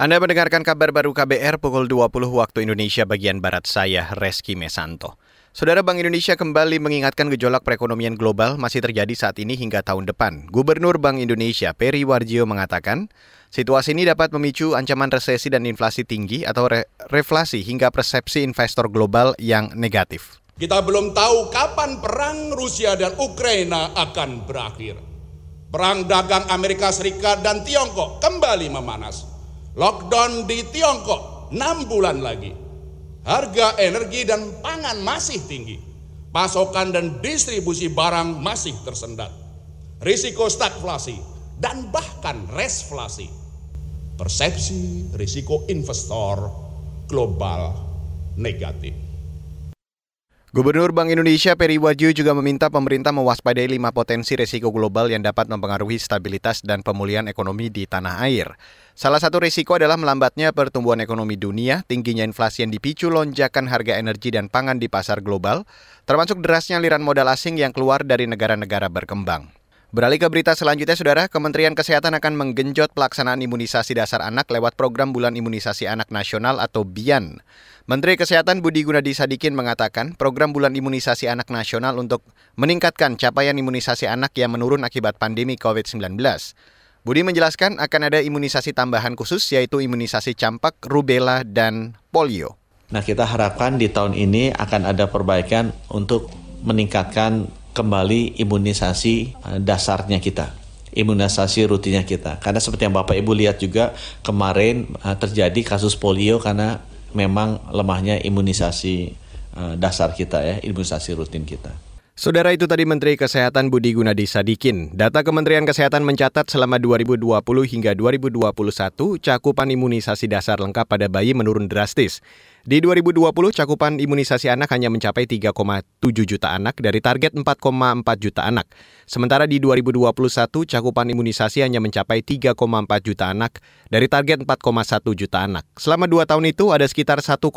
Anda mendengarkan kabar baru KBR pukul 20 waktu Indonesia bagian Barat saya, Reski Mesanto. Saudara Bank Indonesia kembali mengingatkan gejolak perekonomian global masih terjadi saat ini hingga tahun depan. Gubernur Bank Indonesia Peri Warjio mengatakan, situasi ini dapat memicu ancaman resesi dan inflasi tinggi atau re reflasi hingga persepsi investor global yang negatif. Kita belum tahu kapan perang Rusia dan Ukraina akan berakhir. Perang dagang Amerika Serikat dan Tiongkok kembali memanas Lockdown di Tiongkok 6 bulan lagi. Harga energi dan pangan masih tinggi. Pasokan dan distribusi barang masih tersendat. Risiko stagflasi dan bahkan resflasi. Persepsi risiko investor global negatif. Gubernur Bank Indonesia Peri Waju juga meminta pemerintah mewaspadai lima potensi resiko global yang dapat mempengaruhi stabilitas dan pemulihan ekonomi di tanah air. Salah satu risiko adalah melambatnya pertumbuhan ekonomi dunia, tingginya inflasi yang dipicu lonjakan harga energi dan pangan di pasar global, termasuk derasnya aliran modal asing yang keluar dari negara-negara berkembang. Beralih ke berita selanjutnya, Saudara, Kementerian Kesehatan akan menggenjot pelaksanaan imunisasi dasar anak lewat program Bulan Imunisasi Anak Nasional atau BIAN. Menteri Kesehatan Budi Gunadi Sadikin mengatakan program Bulan Imunisasi Anak Nasional untuk meningkatkan capaian imunisasi anak yang menurun akibat pandemi COVID-19. Budi menjelaskan akan ada imunisasi tambahan khusus yaitu imunisasi campak, rubella, dan polio. Nah kita harapkan di tahun ini akan ada perbaikan untuk meningkatkan kembali imunisasi eh, dasarnya kita imunisasi rutinnya kita karena seperti yang Bapak Ibu lihat juga kemarin eh, terjadi kasus polio karena memang lemahnya imunisasi eh, dasar kita ya imunisasi rutin kita. Saudara itu tadi Menteri Kesehatan Budi Gunadi Sadikin. Data Kementerian Kesehatan mencatat selama 2020 hingga 2021 cakupan imunisasi dasar lengkap pada bayi menurun drastis. Di 2020 cakupan imunisasi anak hanya mencapai 3,7 juta anak dari target 4,4 juta anak. Sementara di 2021 cakupan imunisasi hanya mencapai 3,4 juta anak dari target 4,1 juta anak. Selama dua tahun itu ada sekitar 1,7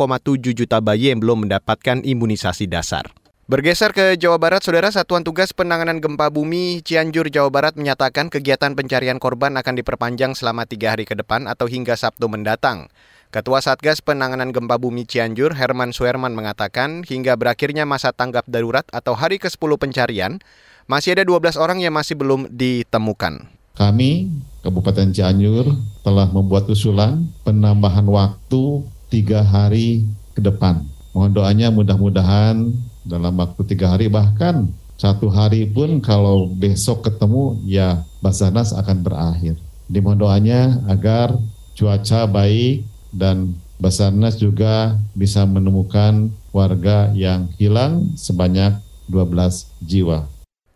juta bayi yang belum mendapatkan imunisasi dasar. Bergeser ke Jawa Barat, Saudara Satuan Tugas Penanganan Gempa Bumi Cianjur, Jawa Barat menyatakan kegiatan pencarian korban akan diperpanjang selama tiga hari ke depan atau hingga Sabtu mendatang. Ketua Satgas Penanganan Gempa Bumi Cianjur, Herman Suherman mengatakan hingga berakhirnya masa tanggap darurat atau hari ke-10 pencarian, masih ada 12 orang yang masih belum ditemukan. Kami, Kabupaten Cianjur, telah membuat usulan penambahan waktu tiga hari ke depan. Mohon doanya mudah-mudahan dalam waktu tiga hari bahkan satu hari pun kalau besok ketemu ya Basarnas akan berakhir. Dimohon doanya agar cuaca baik dan Basarnas juga bisa menemukan warga yang hilang sebanyak 12 jiwa.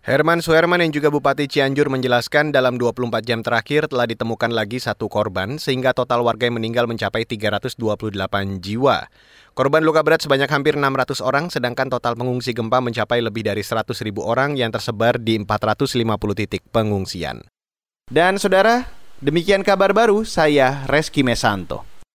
Herman Suherman yang juga Bupati Cianjur menjelaskan dalam 24 jam terakhir telah ditemukan lagi satu korban sehingga total warga yang meninggal mencapai 328 jiwa. Korban luka berat sebanyak hampir 600 orang sedangkan total pengungsi gempa mencapai lebih dari 100 ribu orang yang tersebar di 450 titik pengungsian. Dan saudara, demikian kabar baru saya Reski Mesanto.